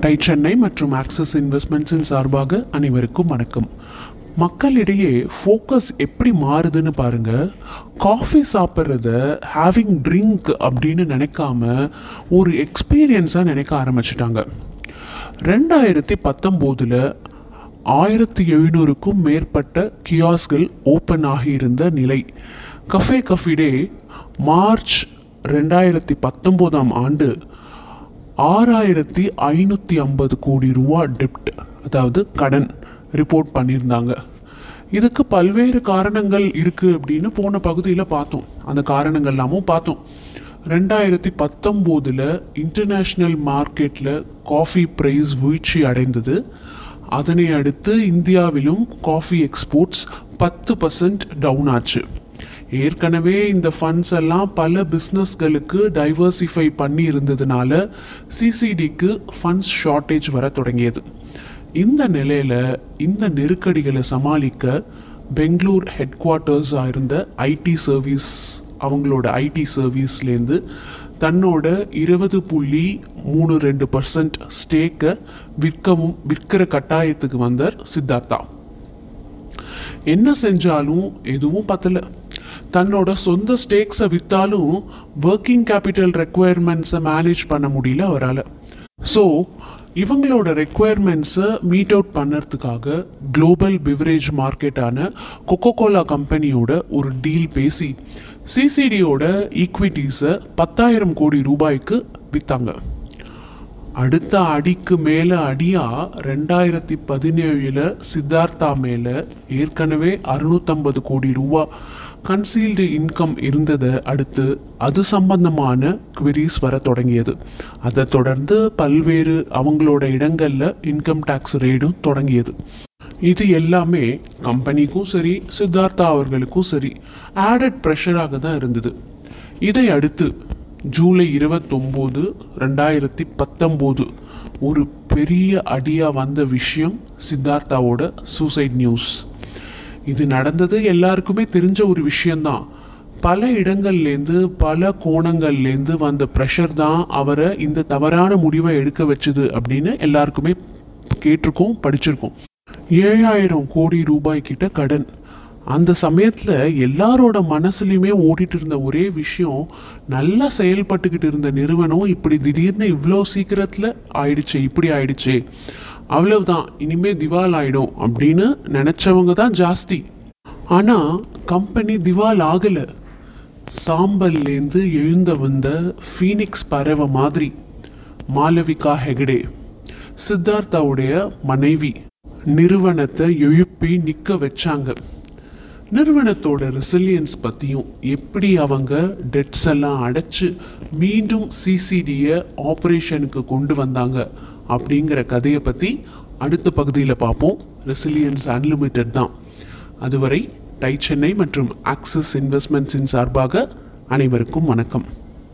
Tie Chennai மற்றும் axis இன்வெஸ்ட்மெண்ட்ஸின் சார்பாக அனைவருக்கும் வணக்கம். மக்களிடையே ஃபோக்கஸ் எப்படி மாறுதுன்னு பாருங்க. காஃபி சாப்பிட்றத ஹேவிங் ட்ரிங்க் அப்படின்னு நினைக்காம ஒரு எக்ஸ்பீரியன்ஸாக நினைக்க ஆரம்பிச்சிட்டாங்க. ரெண்டாயிரத்தி பத்தொம்போதில் ஆயிரத்தி எழுநூறுக்கும் மேற்பட்ட கியாஸ்கள் ஓப்பன் ஆகியிருந்த நிலை. கஃபே கஃபி டே மார்ச் ரெண்டாயிரத்தி பத்தொம்போதாம் ஆண்டு ஆறாயிரத்தி ஐநூற்றி ஐம்பது கோடி ரூபா டெப்ட் அதாவது கடன் ரிப்போர்ட் பண்ணியிருந்தாங்க. இதுக்கு பல்வேறு காரணங்கள் இருக்குது அப்படின்னு போன பகுதியில் பார்த்தோம். அந்த காரணங்கள் எல்லாமும் பார்த்தோம். ரெண்டாயிரத்தி பத்தொம்போதில் இன்டர்நேஷ்னல் மார்க்கெட்டில் காஃபி ப்ரைஸ் வீழ்ச்சி அடைந்தது. அதனை அடுத்து இந்தியாவிலும் காஃபி எக்ஸ்போர்ட்ஸ் பத்து பர்சன்ட் டவுன் ஆச்சு. ஏற்கனவே இந்த ஃபண்ட்ஸ் எல்லாம் பல பிஸ்னஸ்களுக்கு டைவர்சிஃபை பண்ணி இருந்ததுனால சிசிடிக்கு ஃபண்ட்ஸ் ஷார்ட்டேஜ் வர தொடங்கியது. இந்த நிலையில் இந்த நெருக்கடிகளை சமாளிக்க பெங்களூர் ஹெட் குவார்ட்டர்ஸாக இருந்த ஐடி சர்வீஸ் அவங்களோட ஐடி சர்வீஸ்லேருந்து தன்னோட இருபது புள்ளி மூணு ரெண்டு பர்சன்ட் ஸ்டேக்கை விற்கவும் விற்கிற கட்டாயத்துக்கு வந்தார் சித்தார்த்தா. என்ன செஞ்சாலும் எதுவும் பத்தல. தன்னோட சொந்த ஸ்டேக்ஸை விற்றாலும் ஒர்க்கிங் கேபிட்டல் ரெக்குயர்மெண்ட்ஸை மேனேஜ் பண்ண முடியல அவரால். ஸோ இவங்களோட ரெக்குயர்மெண்ட்ஸை மீட் அவுட் பண்ணுறதுக்காக குளோபல் பிவரேஜ் மார்க்கெட்டான கொக்கோ கோலா கம்பெனியோட ஒரு டீல் பேசி சிசிடியோட ஈக்விட்டிஸை பத்தாயிரம் கோடி ரூபாய்க்கு விற்றாங்க அடுத்த அடிக்கு மேலே அடியாக ரெண்டாயிரத்தி பதினேழில் சித்தார்த்தா மேலே ஏற்கனவே அறுநூத்தம்பது கோடி ரூபா கன்சீல்டு இன்கம் இருந்ததை அடுத்து அது சம்பந்தமான குவரிஸ் வர தொடங்கியது. அதை தொடர்ந்து பல்வேறு அவங்களோட இடங்களில் இன்கம் டேக்ஸ் ரேடும் தொடங்கியது. இது எல்லாமே கம்பெனிக்கும் சரி சித்தார்த்தா அவர்களுக்கும் சரி ஆடட் ப்ரெஷராக தான் இருந்தது. இதை அடுத்து ஜூலை இருபத்தொம்போது ரெண்டாயிரத்தி பத்தொம்போது. ஒரு பெரிய அடியாக வந்த விஷயம் சித்தார்த்தாவோட சூசைட் நியூஸ். இது நடந்தது எல்லாருக்குமே தெரிஞ்ச ஒரு விஷயந்தான். பல இடங்கள்லேருந்து பல கோணங்கள்லேருந்து வந்த ப்ரெஷர் தான் அவரை இந்த தவறான முடிவை எடுக்க வச்சுது அப்படின்னு எல்லாருக்குமே கேட்டிருக்கோம் படிச்சிருக்கோம். ஏழாயிரம் கோடி ரூபாய் கிட்ட கடன். அந்த சமயத்தில் எல்லாரோட மனசுலையுமே ஓடிட்டு இருந்த ஒரே விஷயம் நல்லா செயல்பட்டுக்கிட்டு இருந்த நிறுவனம் இப்படி திடீர்னு இவ்வளோ சீக்கிரத்தில் ஆயிடுச்சு இப்படி ஆயிடுச்சு. அவ்வளவுதான் இனிமே திவால் ஆயிடும் அப்படின்னு நினச்சவங்க தான் ஜாஸ்தி. ஆனால் கம்பெனி திவால் ஆகலை. சாம்பல்லேருந்து எழுந்த வந்த ஃபீனிக்ஸ் பறவை மாதிரி மாலவிகா ஹெகடே சித்தார்த்தாவுடைய மனைவி நிறுவனத்தை எழுப்பி நிற்க வச்சாங்க. நிறுவனத்தோட ரெசிலியன்ஸ் பற்றியும் எப்படி அவங்க டெட்ஸ் எல்லாம் அடைச்சு மீண்டும் சிசிடியை ஆப்ரேஷனுக்கு கொண்டு வந்தாங்க அப்படிங்கிற கதையை பற்றி அடுத்த பகுதியில் பார்ப்போம். ரெசிலியன்ஸ் அன்லிமிட்டெட் தான். அதுவரை டை சென்னை மற்றும் ஆக்சிஸ் இன்வெஸ்ட்மெண்ட்ஸின் சார்பாக அனைவருக்கும் வணக்கம்.